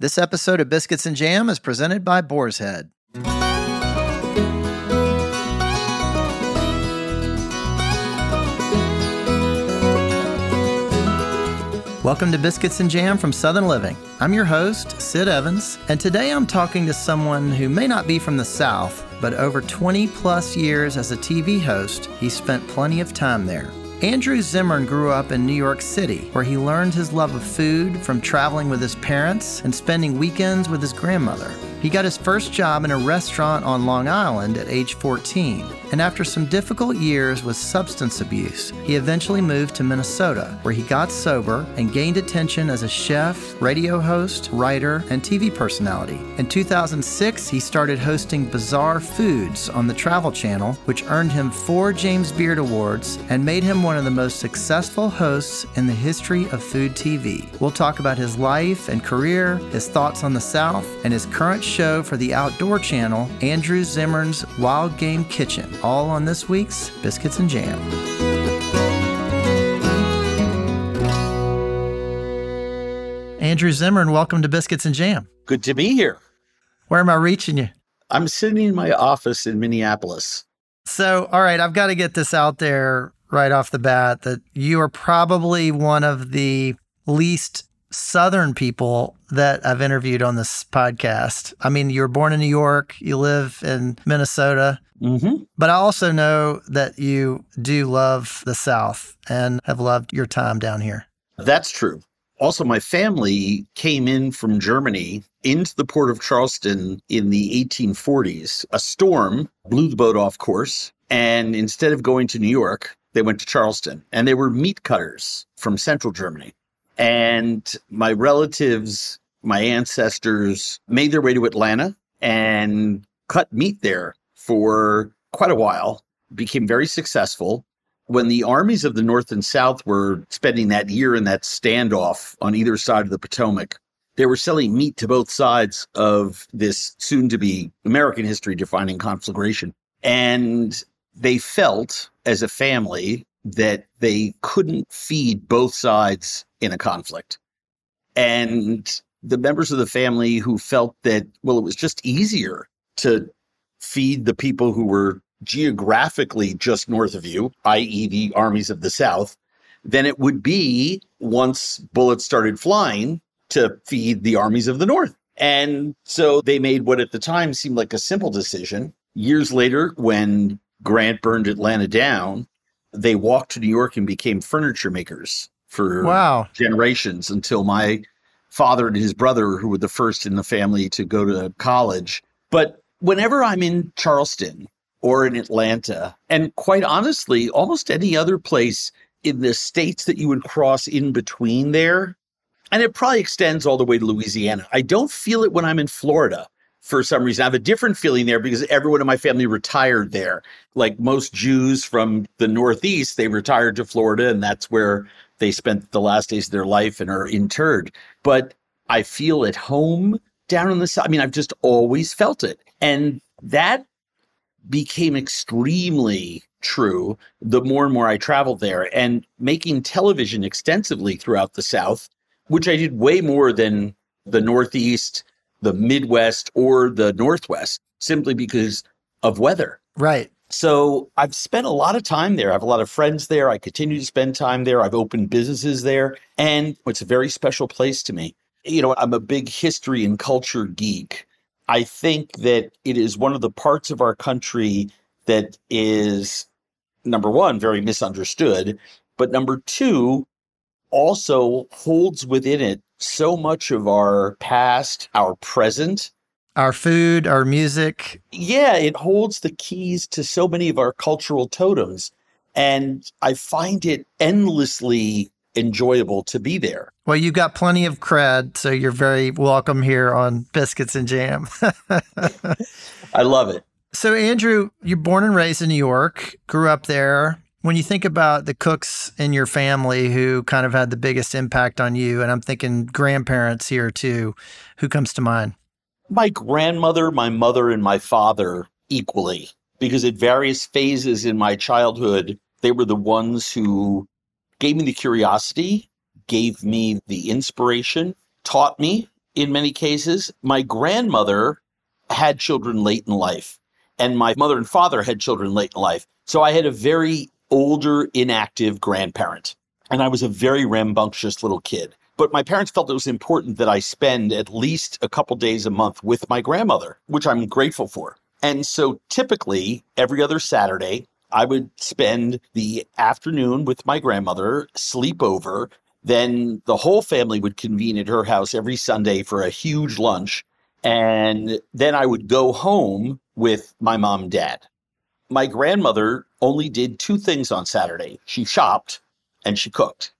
This episode of Biscuits and Jam is presented by Boar's Head. Welcome to Biscuits and Jam from Southern Living. I'm your host, Sid Evans, and today I'm talking to someone who may not be from the South, but over 20 plus years as a TV host, he spent plenty of time there. Andrew Zimmern grew up in New York City, where he learned his love of food from traveling with his parents and spending weekends with his grandmother. He got his first job in a restaurant on Long Island at age 14, and after some difficult years with substance abuse, he eventually moved to Minnesota, where he got sober and gained attention as a chef, radio host, writer, and TV personality. In 2006, he started hosting Bizarre Foods on the Travel Channel, which earned him four James Beard Awards and made him one of the most successful hosts in the history of food TV. We'll talk about his life and career, his thoughts on the South, and his current show for the Outdoor Channel, Andrew Zimmern's Wild Game Kitchen, all on this week's Biscuits and Jam. Andrew Zimmern, welcome to Biscuits and Jam. Good to be here. Where am I reaching you? I'm sitting in my office in Minneapolis. So, all right, I've got to get this out there right off the bat that you are probably one of the least Southern people that I've interviewed on this podcast. I mean, you were born in New York, you live in Minnesota, Mm-hmm. but I also know that you do love the South and have loved your time down here. That's true. Also, my family came in from Germany into the port of Charleston in the 1840s. A storm blew the boat off course, and instead of going to New York, they went to Charleston. And they were meat cutters from central Germany. And my relatives, my ancestors, made their way to Atlanta and cut meat there for quite a while, became very successful. When the armies of the North and South were spending that year in that standoff on either side of the Potomac, they were selling meat to both sides of this soon to be American history defining conflagration. And they felt as a family that they couldn't feed both sides in a conflict. And the members of the family who felt that, well, it was just easier to feed the people who were geographically just north of you, i.e., the armies of the South, than it would be once bullets started flying to feed the armies of the North. And so they made what at the time seemed like a simple decision. Years later, when Grant burned Atlanta down, they walked to New York and became furniture makers for Wow. generations until my father and his brother, who were the first in the family to go to college. But whenever I'm in Charleston or in Atlanta, and quite honestly, almost any other place in the states that you would cross in between there, and it probably extends all the way to Louisiana. I don't feel it when I'm in Florida for some reason. I have a different feeling there because everyone in my family retired there. Like most Jews from the Northeast, they retired to Florida, and that's where they spent the last days of their life and are interred. But I feel at home down in the south. I mean, I've just always felt it. And that became extremely true the more and more I traveled there and making television extensively throughout the South, which I did way more than the Northeast, the Midwest, or the Northwest, simply because of weather. Right. So I've spent a lot of time there. I have a lot of friends there. I continue to spend time there. I've opened businesses there, and it's a very special place to me. You know, I'm a big history and culture geek. I think that it is one of the parts of our country that is, number one, very misunderstood, but number two, also holds within it so much of our past, our present, Our food, our music. yeah, it holds the keys to so many of our cultural totems. And I find it endlessly enjoyable to be there. Well, you've got plenty of cred, so you're very welcome here on Biscuits and Jam. I love it. so, Andrew, you're born and raised in New York, grew up there. When you think about the cooks in your family who kind of had the biggest impact on you, and I'm thinking grandparents here too, who comes to mind? My grandmother, my mother, and my father equally, because at various phases in my childhood, they were the ones who gave me the curiosity, gave me the inspiration, taught me in many cases. My grandmother had children late in life, and my mother and father had children late in life. So I had a very older, inactive grandparent, and I was a very rambunctious little kid. But my parents felt it was important that I spend at least a couple days a month with my grandmother, which I'm grateful for. And so typically every other Saturday, I would spend the afternoon with my grandmother, sleep over. Then the whole family would convene at her house every Sunday for a huge lunch. And then I would go home with my mom and dad. My grandmother only did two things on Saturday she shopped and she cooked.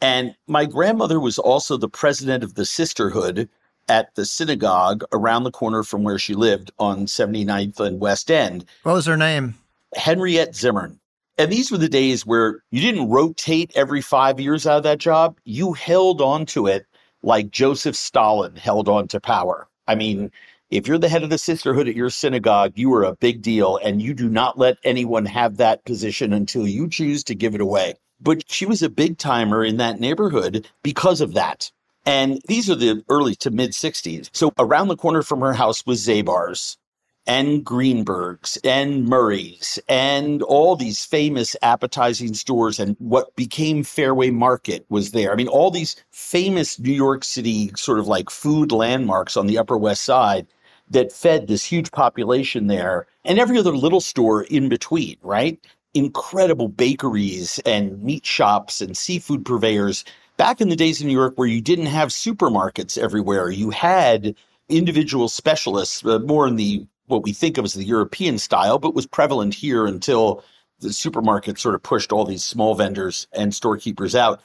And my grandmother was also the president of the sisterhood at the synagogue around the corner from where she lived on 79th and West End. What was her name? Henriette Zimmern. And these were the days where you didn't rotate every five years out of that job. You held on to it like Joseph Stalin held on to power. I mean, if you're the head of the sisterhood at your synagogue, you are a big deal, and you do not let anyone have that position until you choose to give it away. But she was a big timer in that neighborhood because of that. And these are the early to mid 60s. So around the corner from her house was Zabar's and Greenberg's and Murray's and all these famous appetizing stores and what became Fairway Market was there. I mean, all these famous New York City sort of like food landmarks on the Upper West Side that fed this huge population there and every other little store in between, right? Incredible bakeries and meat shops and seafood purveyors. Back in the days in New York where you didn't have supermarkets everywhere, you had individual specialists, uh, more in the what we think of as the European style, but was prevalent here until the supermarket sort of pushed all these small vendors and storekeepers out.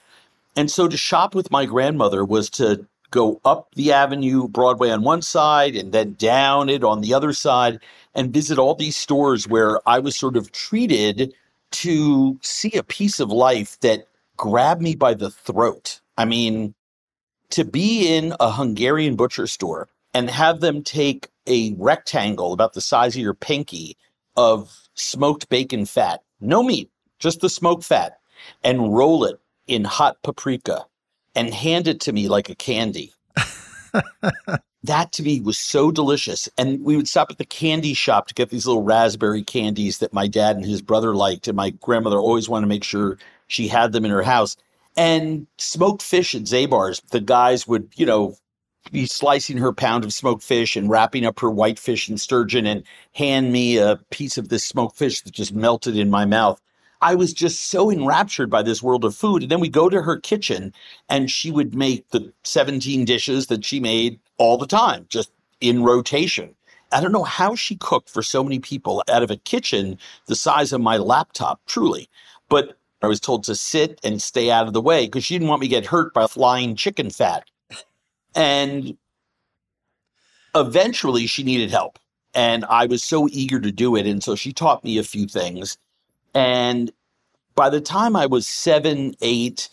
And so to shop with my grandmother was to go up the avenue, Broadway on one side, and then down it on the other side, and visit all these stores where I was sort of treated to see a piece of life that grabbed me by the throat. I mean, to be in a Hungarian butcher store and have them take a rectangle about the size of your pinky of smoked bacon fat, no meat, just the smoked fat, and roll it in hot paprika and hand it to me like a candy. that to me was so delicious. And we would stop at the candy shop to get these little raspberry candies that my dad and his brother liked. And my grandmother always wanted to make sure she had them in her house. And smoked fish at Zabar's, the guys would, you know, be slicing her pound of smoked fish and wrapping up her whitefish and sturgeon and hand me a piece of this smoked fish that just melted in my mouth. I was just so enraptured by this world of food. And then we go to her kitchen and she would make the 17 dishes that she made all the time, just in rotation. I don't know how she cooked for so many people out of a kitchen the size of my laptop, truly. But I was told to sit and stay out of the way because she didn't want me to get hurt by flying chicken fat. And eventually she needed help. And I was so eager to do it. And so she taught me a few things. And by the time I was seven, eight,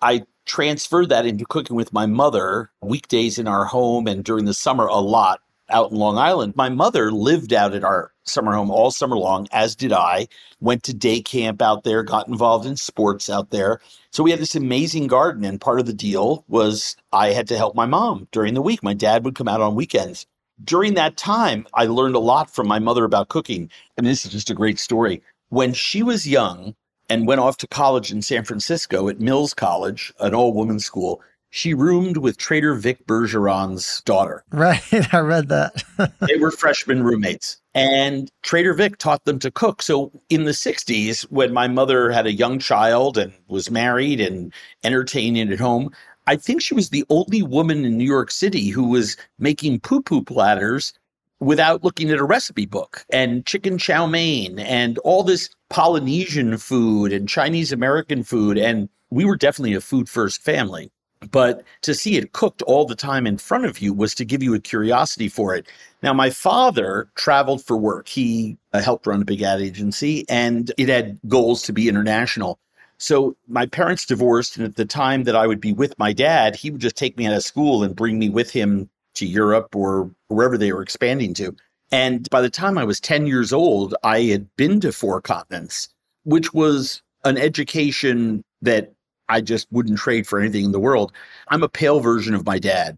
I transferred that into cooking with my mother weekdays in our home and during the summer a lot out in Long Island. My mother lived out at our summer home all summer long, as did I. Went to day camp out there, got involved in sports out there. So we had this amazing garden. And part of the deal was I had to help my mom during the week. My dad would come out on weekends. During that time, I learned a lot from my mother about cooking. And this is just a great story. When she was young and went off to college in San Francisco at Mills College, an all women's school, she roomed with Trader Vic Bergeron's daughter. Right. I read that. they were freshman roommates. And Trader Vic taught them to cook. So in the 60s, when my mother had a young child and was married and entertaining at home, I think she was the only woman in New York City who was making poo poo platters without looking at a recipe book and chicken chow mein and all this Polynesian food and Chinese American food. And we were definitely a food first family. But to see it cooked all the time in front of you was to give you a curiosity for it. Now, my father traveled for work. He uh, helped run a big ad agency and it had goals to be international. So my parents divorced. And at the time that I would be with my dad, he would just take me out of school and bring me with him to Europe or wherever they were expanding to. And by the time I was 10 years old, I had been to four continents, which was an education that I just wouldn't trade for anything in the world. I'm a pale version of my dad.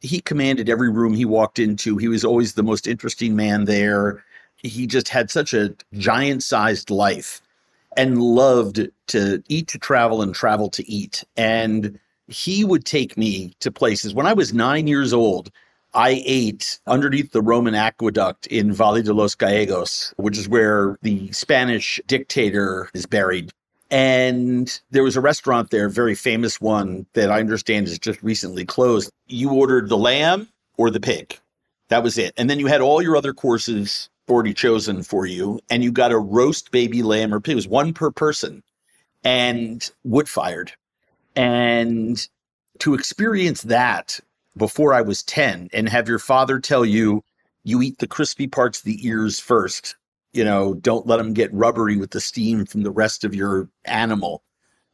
he commanded every room he walked into. He was always the most interesting man there. He just had such a giant sized life and loved to eat to travel and travel to eat. And he would take me to places. When I was nine years old, I ate underneath the Roman aqueduct in Valle de los Gallegos, which is where the Spanish dictator is buried. And there was a restaurant there, very famous one that I understand is just recently closed. You ordered the lamb or the pig. That was it. And then you had all your other courses already chosen for you. And you got a roast baby lamb or pig. It was one per person and wood fired. And to experience that before I was 10 and have your father tell you, you eat the crispy parts of the ears first you know, don't let them get rubbery with the steam from the rest of your animal.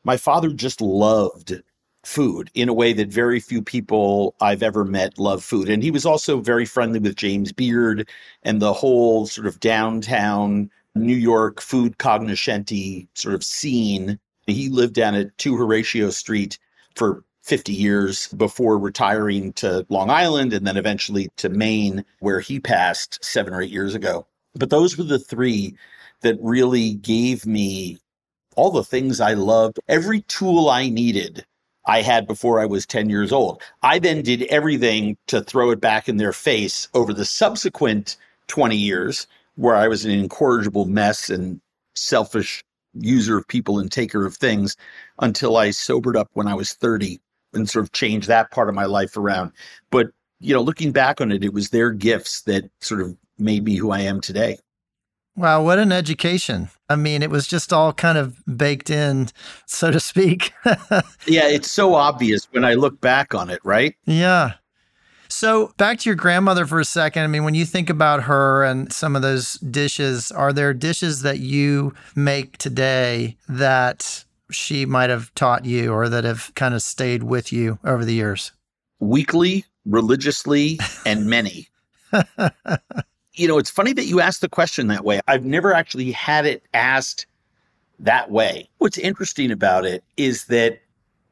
My father just loved food in a way that very few people I've ever met love food. And he was also very friendly with James Beard and the whole sort of downtown New York food cognoscenti sort of scene. He lived down at 2 Horatio Street for 50 years before retiring to Long Island and then eventually to Maine, where he passed seven or eight years ago. But those were the three that really gave me all the things I loved. Every tool I needed, I had before I was 10 years old. I then did everything to throw it back in their face over the subsequent 20 years, where I was an incorrigible mess and selfish user of people and taker of things until I sobered up when I was 30 and sort of changed that part of my life around. But, you know, looking back on it, it was their gifts that sort of made me who I am today. Wow, what an education. I mean, it was just all kind of baked in, so to speak. yeah, it's so obvious when I look back on it, right? Yeah. So, back to your grandmother for a second. I mean, when you think about her and some of those dishes, are there dishes that you make today that she might have taught you or that have kind of stayed with you over the years? Weekly, religiously, and many. you know, it's funny that you asked the question that way. I've never actually had it asked that way. What's interesting about it is that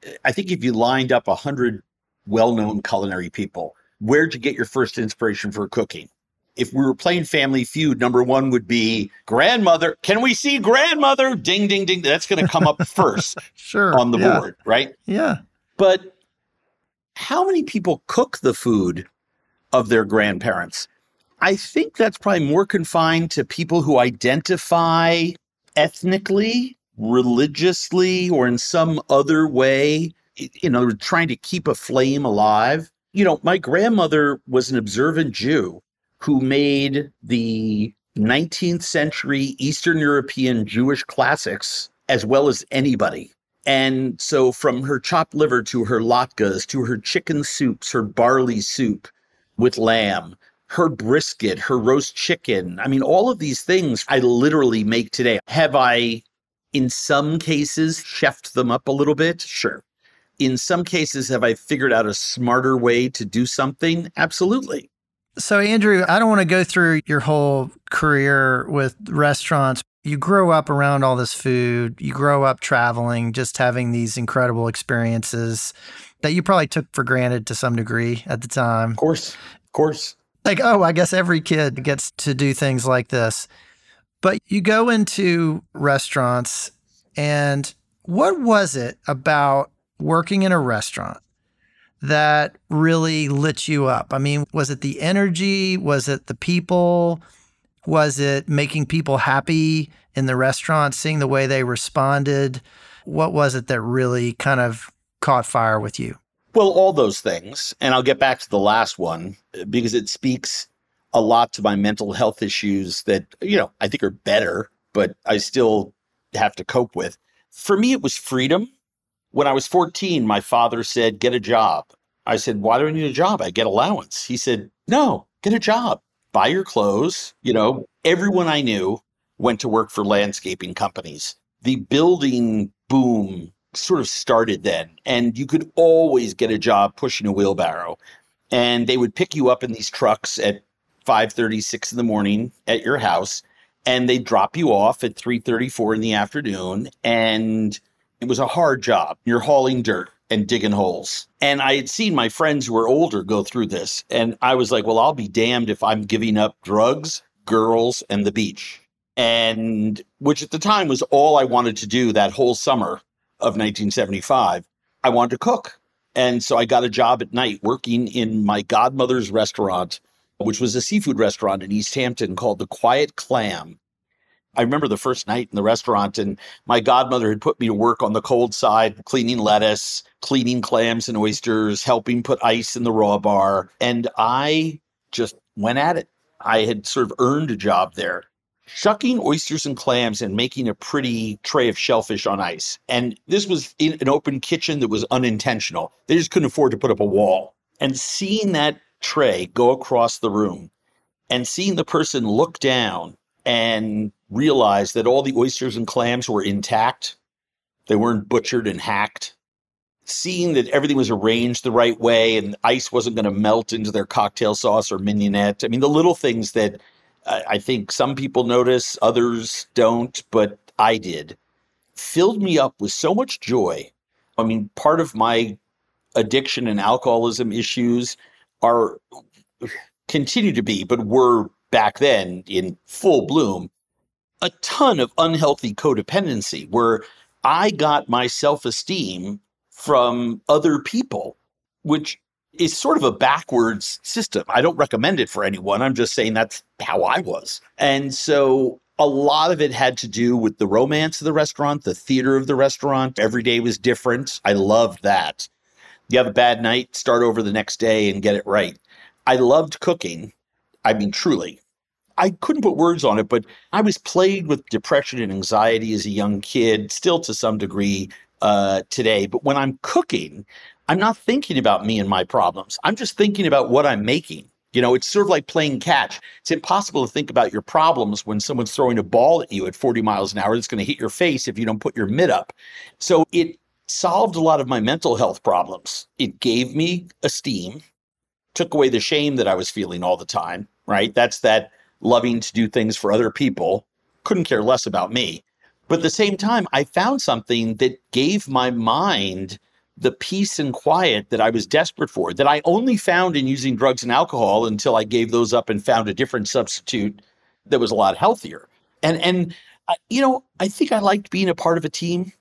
uh, I think if you lined up a hundred well-known culinary people, where'd you get your first inspiration for cooking? If we were playing Family Feud, number one would be grandmother. Can we see grandmother? Ding, ding, ding. That's going to come up first sure, on the yeah. board, right? Yeah. But how many people cook the food of their grandparents? I think that's probably more confined to people who identify ethnically, religiously, or in some other way, you know, trying to keep a flame alive. You know, my grandmother was an observant Jew who made the 19th century Eastern European Jewish classics as well as anybody. And so, from her chopped liver to her latkes to her chicken soups, her barley soup with lamb, her brisket, her roast chicken. I mean, all of these things I literally make today. Have I, in some cases, chefed them up a little bit? Sure. In some cases, have I figured out a smarter way to do something? Absolutely. So, Andrew, I don't want to go through your whole career with restaurants. You grow up around all this food, you grow up traveling, just having these incredible experiences that you probably took for granted to some degree at the time. Of course. Of course like, oh, I guess every kid gets to do things like this. But you go into restaurants, and what was it about working in a restaurant that really lit you up? I mean, was it the energy? Was it the people? Was it making people happy in the restaurant, seeing the way they responded? What was it that really kind of caught fire with you? Well, all those things. And I'll get back to the last one because it speaks a lot to my mental health issues that, you know, I think are better, but I still have to cope with. For me, it was freedom. When I was 14, my father said, Get a job. I said, Why do I need a job? I get allowance. He said, No, get a job, buy your clothes. You know, everyone I knew went to work for landscaping companies. The building boom sort of started then. And you could always get a job pushing a wheelbarrow. And they would pick you up in these trucks at 5 36 in the morning at your house and they drop you off at 3:34 in the afternoon and it was a hard job. You're hauling dirt. and digging holes. And I had seen my friends who were older go through this. And I was like, well, I'll be damned if I'm giving up drugs, girls, and the beach. And which at the time was all I wanted to do that whole summer of 1975. I wanted to cook. And so I got a job at night working in my godmother's restaurant, which was a seafood restaurant in East Hampton called The Quiet Clam. I remember the first night in the restaurant, and my godmother had put me to work on the cold side, cleaning lettuce, cleaning clams and oysters, helping put ice in the raw bar. And I just went at it. I had sort of earned a job there, shucking oysters and clams and making a pretty tray of shellfish on ice. And this was in an open kitchen that was unintentional. They just couldn't afford to put up a wall. And seeing that tray go across the room and seeing the person look down and realize that all the oysters and clams were intact. They weren't butchered and hacked. Seeing that everything was arranged the right way and ice wasn't going to melt into their cocktail sauce or mignonette. I mean, the little things that I think some people notice, others don't, but I did, filled me up with so much joy. I mean, part of my addiction and alcoholism issues are continue to be, but were back then in full bloom, a ton of unhealthy codependency where I got my self esteem from other people, which is sort of a backwards system. I don't recommend it for anyone. I'm just saying that's how I was. And so a lot of it had to do with the romance of the restaurant, the theater of the restaurant. Every day was different. I loved that. You have a bad night, start over the next day and get it right. I loved cooking. I mean, truly. I couldn't put words on it, but I was plagued with depression and anxiety as a young kid, still to some degree uh, today. But when I'm cooking, I'm not thinking about me and my problems. I'm just thinking about what I'm making. You know, it's sort of like playing catch. It's impossible to think about your problems when someone's throwing a ball at you at 40 miles an hour that's going to hit your face if you don't put your mitt up. So it solved a lot of my mental health problems. It gave me esteem, took away the shame that I was feeling all the time, right? That's that loving to do things for other people, couldn't care less about me. But at the same time, I found something that gave my mind the peace and quiet that I was desperate for, that I only found in using drugs and alcohol until I gave those up and found a different substitute that was a lot healthier. And and uh, you know, I think I liked being a part of a team.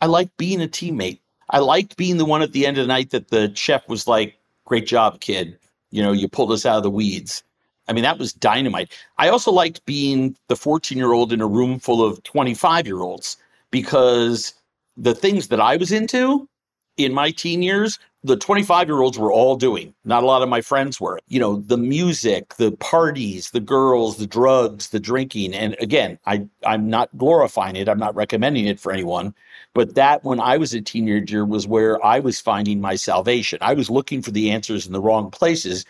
I liked being a teammate. I liked being the one at the end of the night that the chef was like, "Great job, kid. You know, you pulled us out of the weeds." I mean, that was dynamite. I also liked being the 14 year old in a room full of 25 year olds because the things that I was into in my teen years, the 25 year olds were all doing. Not a lot of my friends were. You know, the music, the parties, the girls, the drugs, the drinking. And again, I, I'm not glorifying it, I'm not recommending it for anyone. But that, when I was a teenager, was where I was finding my salvation. I was looking for the answers in the wrong places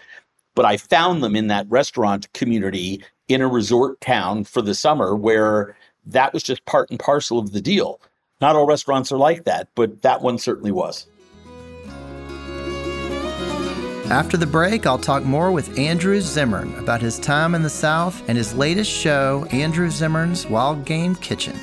but I found them in that restaurant community in a resort town for the summer where that was just part and parcel of the deal. Not all restaurants are like that, but that one certainly was. After the break, I'll talk more with Andrew Zimmern about his time in the South and his latest show, Andrew Zimmern's Wild Game Kitchen.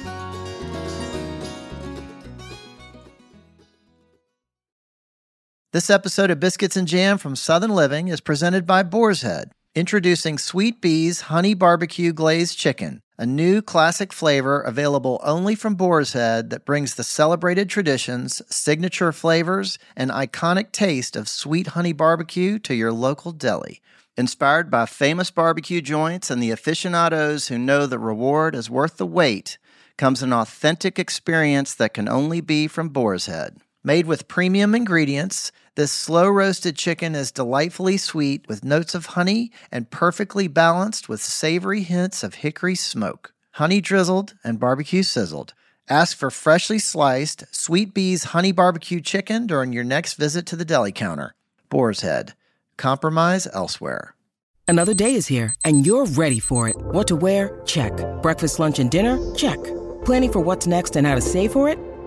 This episode of Biscuits and Jam from Southern Living is presented by Boar's Head, introducing Sweet Bee's Honey Barbecue Glazed Chicken, a new classic flavor available only from Boar's Head that brings the celebrated traditions, signature flavors, and iconic taste of sweet honey barbecue to your local deli. Inspired by famous barbecue joints and the aficionados who know the reward is worth the wait, comes an authentic experience that can only be from Boar's Head. Made with premium ingredients, this slow roasted chicken is delightfully sweet with notes of honey and perfectly balanced with savory hints of hickory smoke. Honey drizzled and barbecue sizzled. Ask for freshly sliced Sweet Bee's honey barbecue chicken during your next visit to the deli counter. Boar's Head. Compromise elsewhere. Another day is here and you're ready for it. What to wear? Check. Breakfast, lunch, and dinner? Check. Planning for what's next and how to save for it?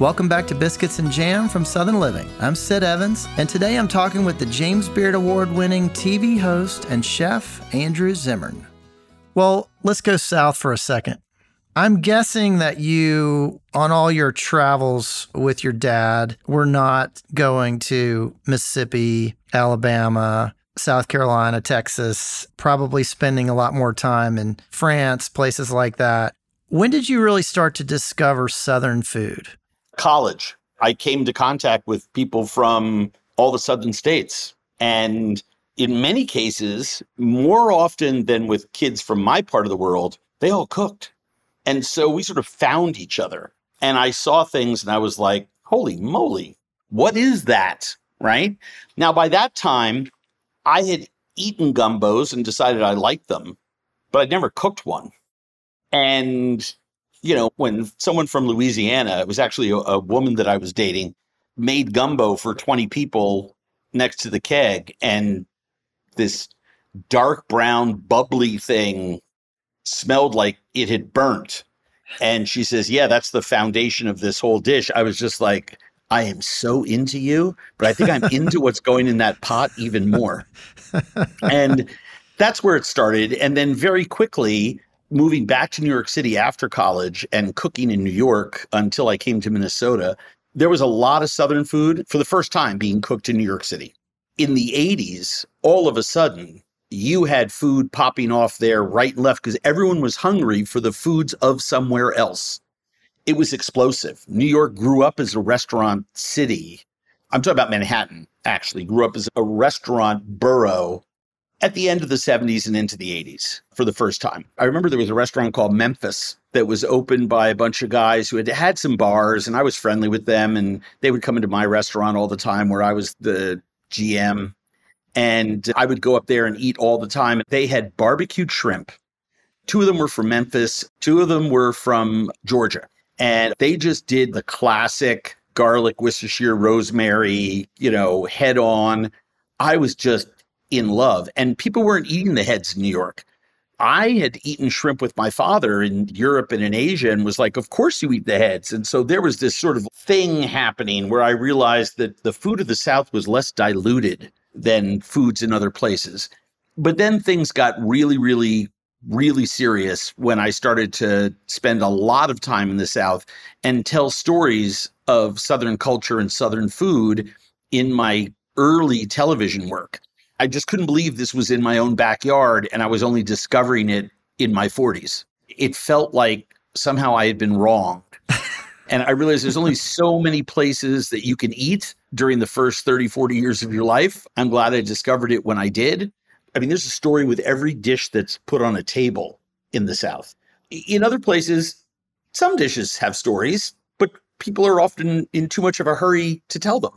Welcome back to Biscuits and Jam from Southern Living. I'm Sid Evans, and today I'm talking with the James Beard Award winning TV host and chef, Andrew Zimmern. Well, let's go south for a second. I'm guessing that you, on all your travels with your dad, were not going to Mississippi, Alabama, South Carolina, Texas, probably spending a lot more time in France, places like that. When did you really start to discover Southern food? College. I came to contact with people from all the Southern states. And in many cases, more often than with kids from my part of the world, they all cooked. And so we sort of found each other. And I saw things and I was like, holy moly, what is that? Right. Now, by that time, I had eaten gumbos and decided I liked them, but I'd never cooked one. And, you know, when someone from Louisiana, it was actually a, a woman that I was dating, made gumbo for 20 people next to the keg, and this dark brown, bubbly thing smelled like it had burnt. And she says, Yeah, that's the foundation of this whole dish. I was just like, I am so into you, but I think I'm into what's going in that pot even more. and that's where it started. And then very quickly, moving back to New York City after college and cooking in New York until I came to Minnesota, there was a lot of Southern food for the first time being cooked in New York City. In the 80s, all of a sudden, you had food popping off there right and left because everyone was hungry for the foods of somewhere else. It was explosive. New York grew up as a restaurant city. I'm talking about Manhattan, actually, grew up as a restaurant borough at the end of the 70s and into the 80s for the first time. I remember there was a restaurant called Memphis that was opened by a bunch of guys who had had some bars, and I was friendly with them, and they would come into my restaurant all the time where I was the GM. And I would go up there and eat all the time. They had barbecued shrimp. Two of them were from Memphis, two of them were from Georgia. And they just did the classic garlic, Worcestershire, rosemary, you know, head on. I was just in love. And people weren't eating the heads in New York. I had eaten shrimp with my father in Europe and in Asia and was like, of course you eat the heads. And so there was this sort of thing happening where I realized that the food of the South was less diluted than foods in other places. But then things got really, really, really serious when I started to spend a lot of time in the South and tell stories of Southern culture and Southern food in my early television work. I just couldn't believe this was in my own backyard and I was only discovering it in my 40s. It felt like somehow I had been wronged. and I realized there's only so many places that you can eat during the first 30, 40 years of your life. I'm glad I discovered it when I did. I mean, there's a story with every dish that's put on a table in the South. In other places, some dishes have stories, but people are often in too much of a hurry to tell them.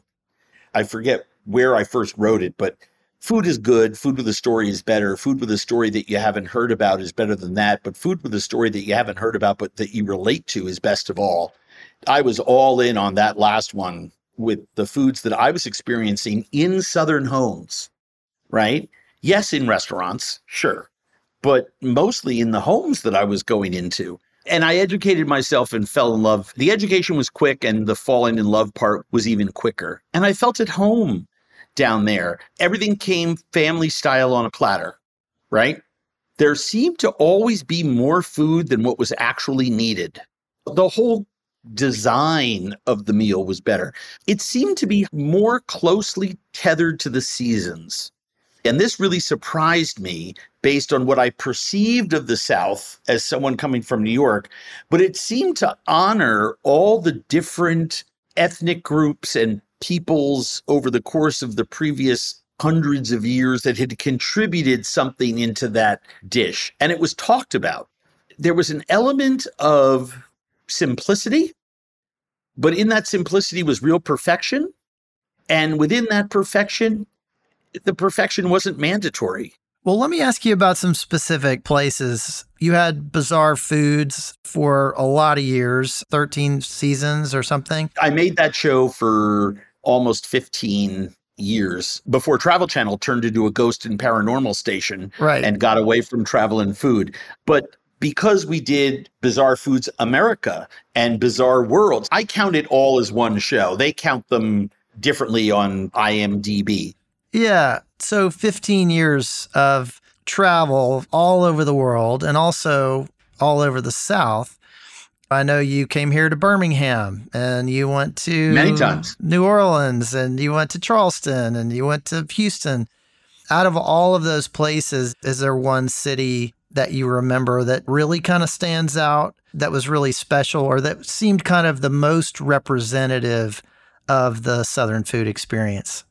I forget where I first wrote it, but food is good. Food with a story is better. Food with a story that you haven't heard about is better than that. But food with a story that you haven't heard about, but that you relate to is best of all. I was all in on that last one with the foods that I was experiencing in Southern homes, right? Yes, in restaurants, sure, but mostly in the homes that I was going into. And I educated myself and fell in love. The education was quick, and the falling in love part was even quicker. And I felt at home down there. Everything came family style on a platter, right? There seemed to always be more food than what was actually needed. The whole design of the meal was better. It seemed to be more closely tethered to the seasons. And this really surprised me based on what I perceived of the South as someone coming from New York. But it seemed to honor all the different ethnic groups and peoples over the course of the previous hundreds of years that had contributed something into that dish. And it was talked about. There was an element of simplicity, but in that simplicity was real perfection. And within that perfection, the perfection wasn't mandatory. Well, let me ask you about some specific places. You had Bizarre Foods for a lot of years, 13 seasons or something. I made that show for almost 15 years before Travel Channel turned into a ghost and paranormal station Right. and got away from travel and food. But because we did Bizarre Foods America and Bizarre Worlds, I count it all as one show. They count them differently on IMDb. Yeah. So 15 years of travel all over the world and also all over the South. I know you came here to Birmingham and you went to Many times. New Orleans and you went to Charleston and you went to Houston. Out of all of those places, is there one city that you remember that really kind of stands out, that was really special, or that seemed kind of the most representative of the Southern food experience?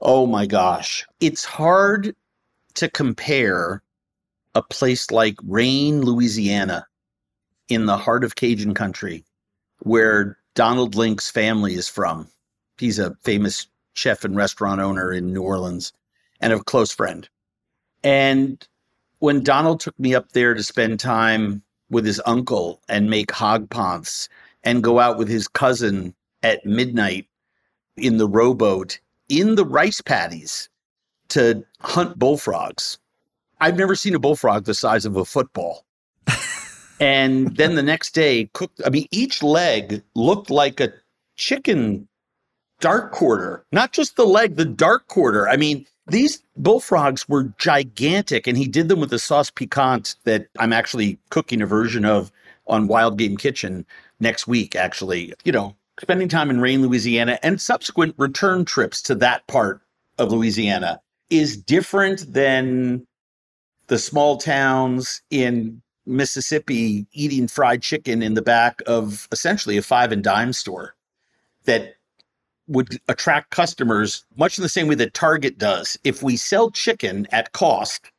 Oh my gosh. It's hard to compare a place like Rain, Louisiana, in the heart of Cajun country, where Donald Link's family is from. He's a famous chef and restaurant owner in New Orleans and a close friend. And when Donald took me up there to spend time with his uncle and make hog ponths and go out with his cousin at midnight in the rowboat in the rice paddies to hunt bullfrogs. I've never seen a bullfrog the size of a football. And then the next day, cooked. I mean, each leg looked like a chicken dark quarter, not just the leg, the dark quarter. I mean, these bullfrogs were gigantic, and he did them with a sauce piquante that I'm actually cooking a version of on Wild Game Kitchen next week, actually. You know, spending time in Rayne, Louisiana, and subsequent return trips to that part of Louisiana is different than the small towns in Mississippi eating fried chicken in the back of essentially a five and dime store that would attract customers much in the same way that Target does. If we sell chicken at cost,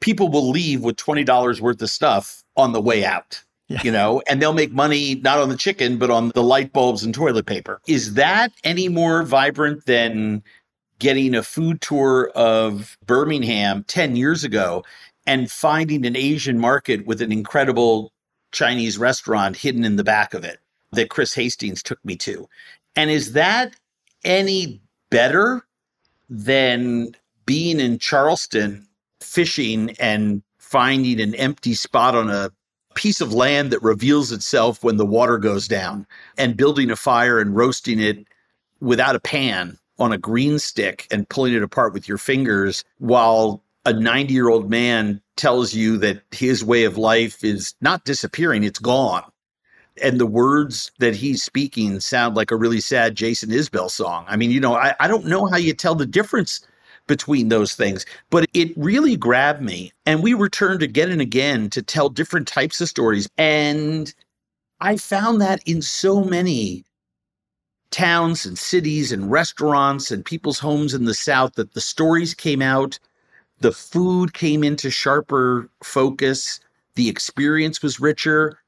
people will leave with $20 worth of stuff on the way out. Yeah. You know, and they'll make money not on the chicken, but on the light bulbs and toilet paper. Is that any more vibrant than getting a food tour of Birmingham 10 years ago and finding an Asian market with an incredible Chinese restaurant hidden in the back of it that Chris Hastings took me to? And is that any better than being in Charleston fishing and finding an empty spot on a piece of land that reveals itself when the water goes down and building a fire and roasting it without a pan on a green stick and pulling it apart with your fingers while a 90 year old man tells you that his way of life is not disappearing, it's gone. And the words that he's speaking sound like a really sad Jason Isbell song. I mean, you know, I, I don't know how you tell the difference between those things, but it really grabbed me. And we returned again and again to tell different types of stories. And I found that in so many towns and cities and restaurants and people's homes in the South that the stories came out, the food came into sharper focus, the experience was richer,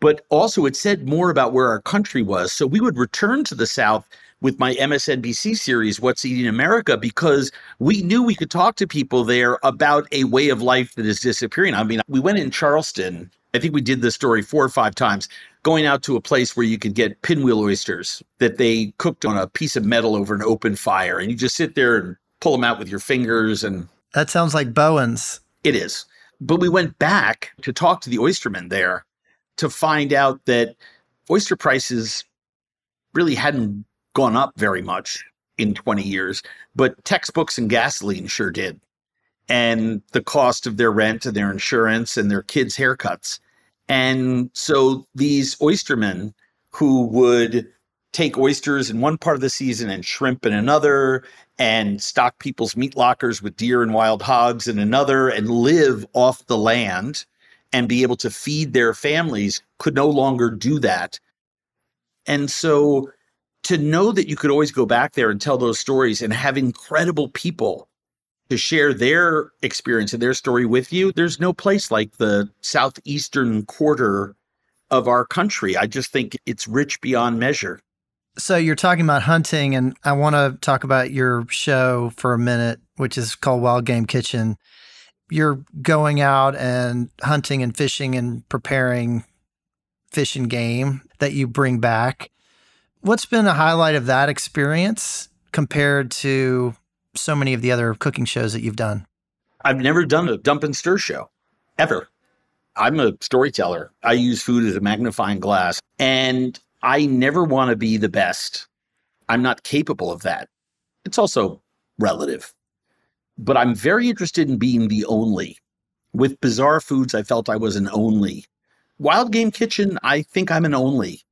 but also it said more about where our country was. So we would return to the South with my MSNBC series, What's Eating America, because we knew we could talk to people there about a way of life that is disappearing. I mean, we went in Charleston. I think we did this story four or five times, going out to a place where you could get pinwheel oysters that they cooked on a piece of metal over an open fire. And you just sit there and pull them out with your fingers. And That sounds like Bowen's. it is. But we went back to talk to the oystermen there to find out that oyster prices really hadn't gone up very much in 20 years, but textbooks and gasoline sure did. And the cost of their rent and their insurance and their kids' haircuts. And so these oystermen who would take oysters in one part of the season and shrimp in another and stock people's meat lockers with deer and wild hogs in another and live off the land and be able to feed their families could no longer do that. And so to know that you could always go back there and tell those stories and have incredible people to share their experience and their story with you, there's no place like the southeastern quarter of our country. I just think it's rich beyond measure. So you're talking about hunting, and I want to talk about your show for a minute, which is called Wild Game Kitchen. You're going out and hunting and fishing and preparing fish and game that you bring back. What's been a highlight of that experience? compared to so many of the other cooking shows that you've done? I've never done a dump and stir show ever. I'm a storyteller. I use food as a magnifying glass, and I never want to be the best. I'm not capable of that. It's also relative. But I'm very interested in being the only. With bizarre foods, I felt I was an only. Wild Game Kitchen, I think I'm an only.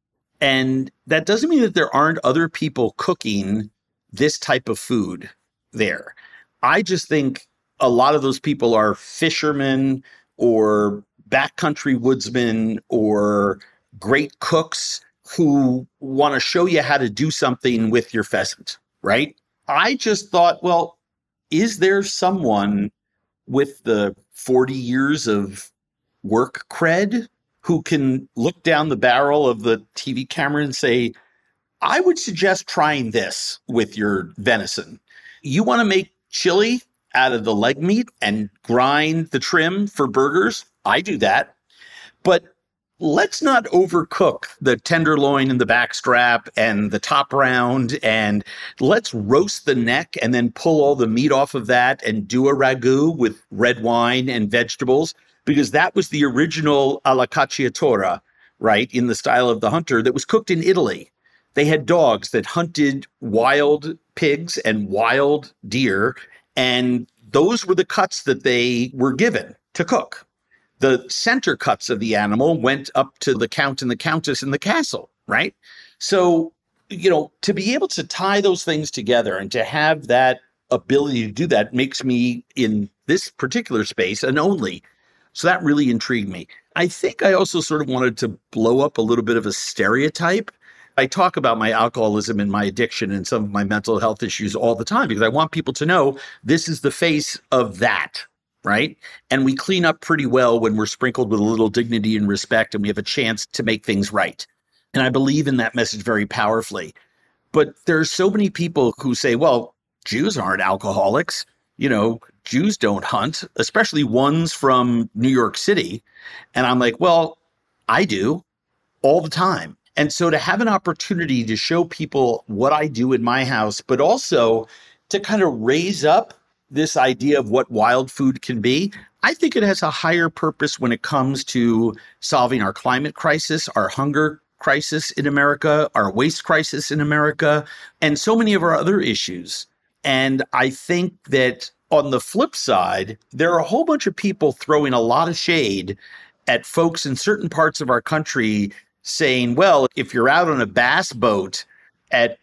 And that doesn't mean that there aren't other people cooking this type of food there. I just think a lot of those people are fishermen or backcountry woodsmen or great cooks who want to show you how to do something with your pheasant, right? I just thought, well, is there someone with the 40 years of work cred who can look down the barrel of the TV camera and say, I would suggest trying this with your venison. You want to make chili out of the leg meat and grind the trim for burgers? I do that. But let's not overcook the tenderloin and the backstrap and the top round and let's roast the neck and then pull all the meat off of that and do a ragu with red wine and vegetables because that was the original alla cacciatora right in the style of the hunter that was cooked in italy. They had dogs that hunted wild pigs and wild deer and those were the cuts that they were given to cook the center cuts of the animal went up to the count and the countess in the castle, right? So, you know, to be able to tie those things together and to have that ability to do that makes me in this particular space an only. So that really intrigued me. I think I also sort of wanted to blow up a little bit of a stereotype. I talk about my alcoholism and my addiction and some of my mental health issues all the time because I want people to know this is the face of that right? And we clean up pretty well when we're sprinkled with a little dignity and respect and we have a chance to make things right. And I believe in that message very powerfully. But there are so many people who say, well, Jews aren't alcoholics. You know, Jews don't hunt, especially ones from New York City. And I'm like, well, I do all the time. And so to have an opportunity to show people what I do in my house, but also to kind of raise up this idea of what wild food can be, I think it has a higher purpose when it comes to solving our climate crisis, our hunger crisis in America, our waste crisis in America, and so many of our other issues. And I think that on the flip side, there are a whole bunch of people throwing a lot of shade at folks in certain parts of our country saying, well, if you're out on a bass boat at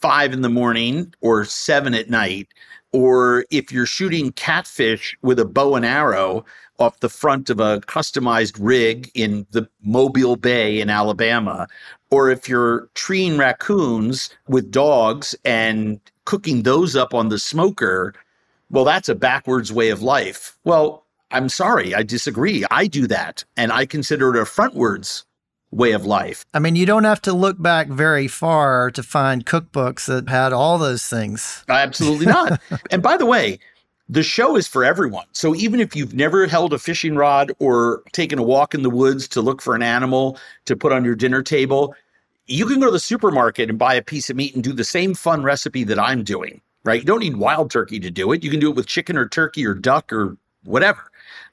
five in the morning or seven at night, or if you're shooting catfish with a bow and arrow off the front of a customized rig in the Mobile Bay in Alabama, or if you're treeing raccoons with dogs and cooking those up on the smoker, well, that's a backwards way of life. Well, I'm sorry, I disagree. I do that, and I consider it a frontwards way of life. I mean, you don't have to look back very far to find cookbooks that had all those things. Absolutely not. and by the way, the show is for everyone. So even if you've never held a fishing rod or taken a walk in the woods to look for an animal to put on your dinner table, you can go to the supermarket and buy a piece of meat and do the same fun recipe that I'm doing, right? You don't need wild turkey to do it. You can do it with chicken or turkey or duck or whatever.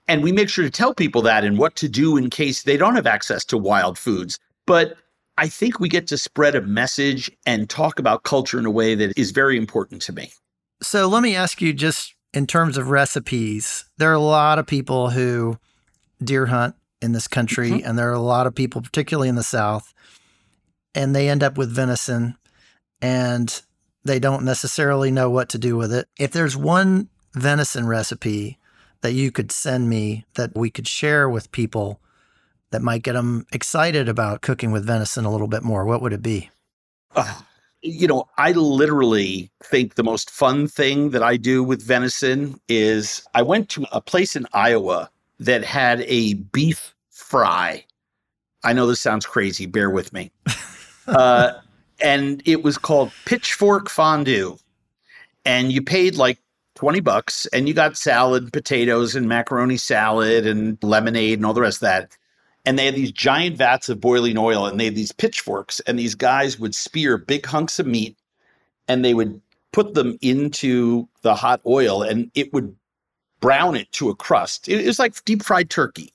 And we make sure to tell people that and what to do in case they don't have access to wild foods. But I think we get to spread a message and talk about culture in a way that is very important to me. So let me ask you just in terms of recipes, there are a lot of people who deer hunt in this country, mm-hmm. and there are a lot of people, particularly in the South, and they end up with venison and they don't necessarily know what to do with it. If there's one venison recipe that you could send me that we could share with people that might get them excited about cooking with venison a little bit more, what would it be? Uh, you know, I literally think the most fun thing that I do with venison is I went to a place in Iowa that had a beef fry. I know this sounds crazy, bear with me. uh, and it was called Pitchfork Fondue. And you paid like 20 bucks and you got salad, potatoes and macaroni salad and lemonade and all the rest of that. And they had these giant vats of boiling oil and they had these pitchforks and these guys would spear big hunks of meat and they would put them into the hot oil and it would brown it to a crust. It was like deep fried turkey,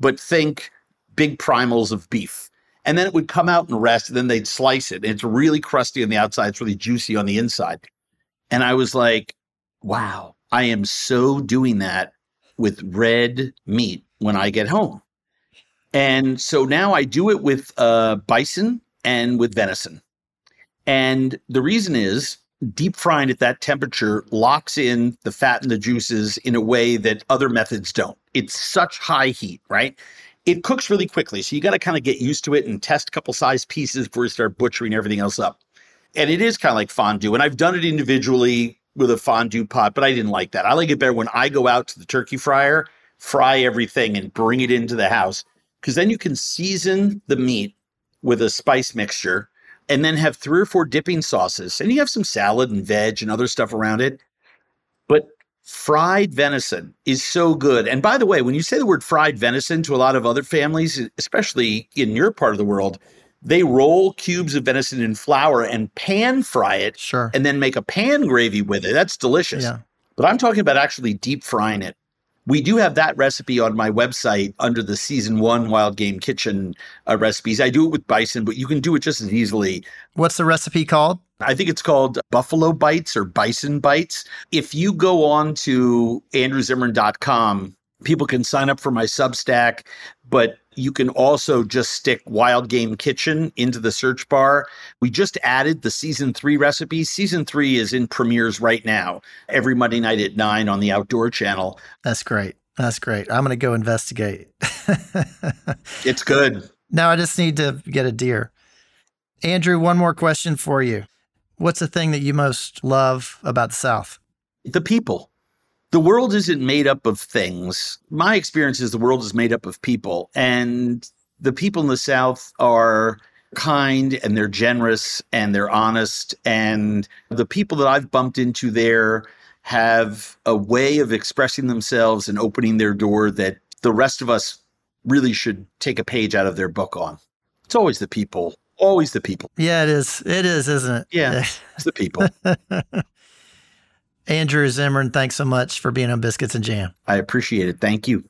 but think big primals of beef. And then it would come out and rest, and then they'd slice it. And it's really crusty on the outside, it's really juicy on the inside. And I was like, wow, I am so doing that with red meat when I get home. And so now I do it with uh, bison and with venison. And the reason is deep frying at that temperature locks in the fat and the juices in a way that other methods don't. It's such high heat, right? It cooks really quickly. So you got to kind of get used to it and test a couple size pieces before you start butchering everything else up. And it is kind of like fondue. And I've done it individually with a fondue pot, but I didn't like that. I like it better when I go out to the turkey fryer, fry everything, and bring it into the house. Because then you can season the meat with a spice mixture and then have three or four dipping sauces. And you have some salad and veg and other stuff around it. But fried venison is so good. And by the way, when you say the word fried venison to a lot of other families, especially in your part of the world, they roll cubes of venison in flour and pan fry it. Sure. And then make a pan gravy with it. That's delicious. Yeah. But I'm talking about actually deep frying it. We do have that recipe on my website under the season one Wild Game Kitchen uh, recipes. I do it with bison, but you can do it just as easily. What's the recipe called? I think it's called Buffalo Bites or Bison Bites. If you go on to andrewzimmern.com, people can sign up for my Substack, but you can also just stick Wild Game Kitchen into the search bar. We just added the season three recipe. Season three is in premieres right now, every Monday night at nine on the Outdoor Channel. That's great. That's great. I'm going to go investigate. it's good. Now I just need to get a deer. Andrew, one more question for you. What's the thing that you most love about the South? The people the world isn't made up of things. My experience is the world is made up of people, and the people in the South are kind and they're generous and they're honest. And the people that I've bumped into there have a way of expressing themselves and opening their door that the rest of us really should take a page out of their book on. It's always the people, always the people. Yeah, it is. It is, isn't it? Yeah, it's the people. Andrew Zimmern, thanks so much for being on Biscuits and Jam. I appreciate it. Thank you.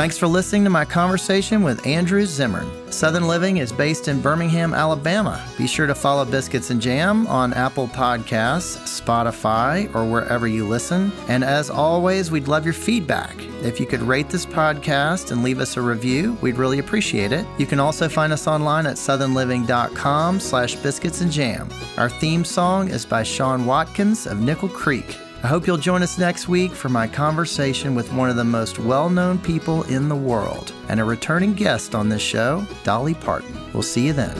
Thanks for listening to my conversation with Andrew Zimmern. Southern Living is based in Birmingham, Alabama. Be sure to follow Biscuits and Jam on Apple Podcasts, Spotify, or wherever you listen. And as always, we'd love your feedback. If you could rate this podcast and leave us a review, we'd really appreciate it. You can also find us online at southernliving.com slash biscuits and jam. Our theme song is by Sean Watkins of Nickel Creek. I hope you'll join us next week for my conversation with one of the most well known people in the world and a returning guest on this show, Dolly Parton. We'll see you then.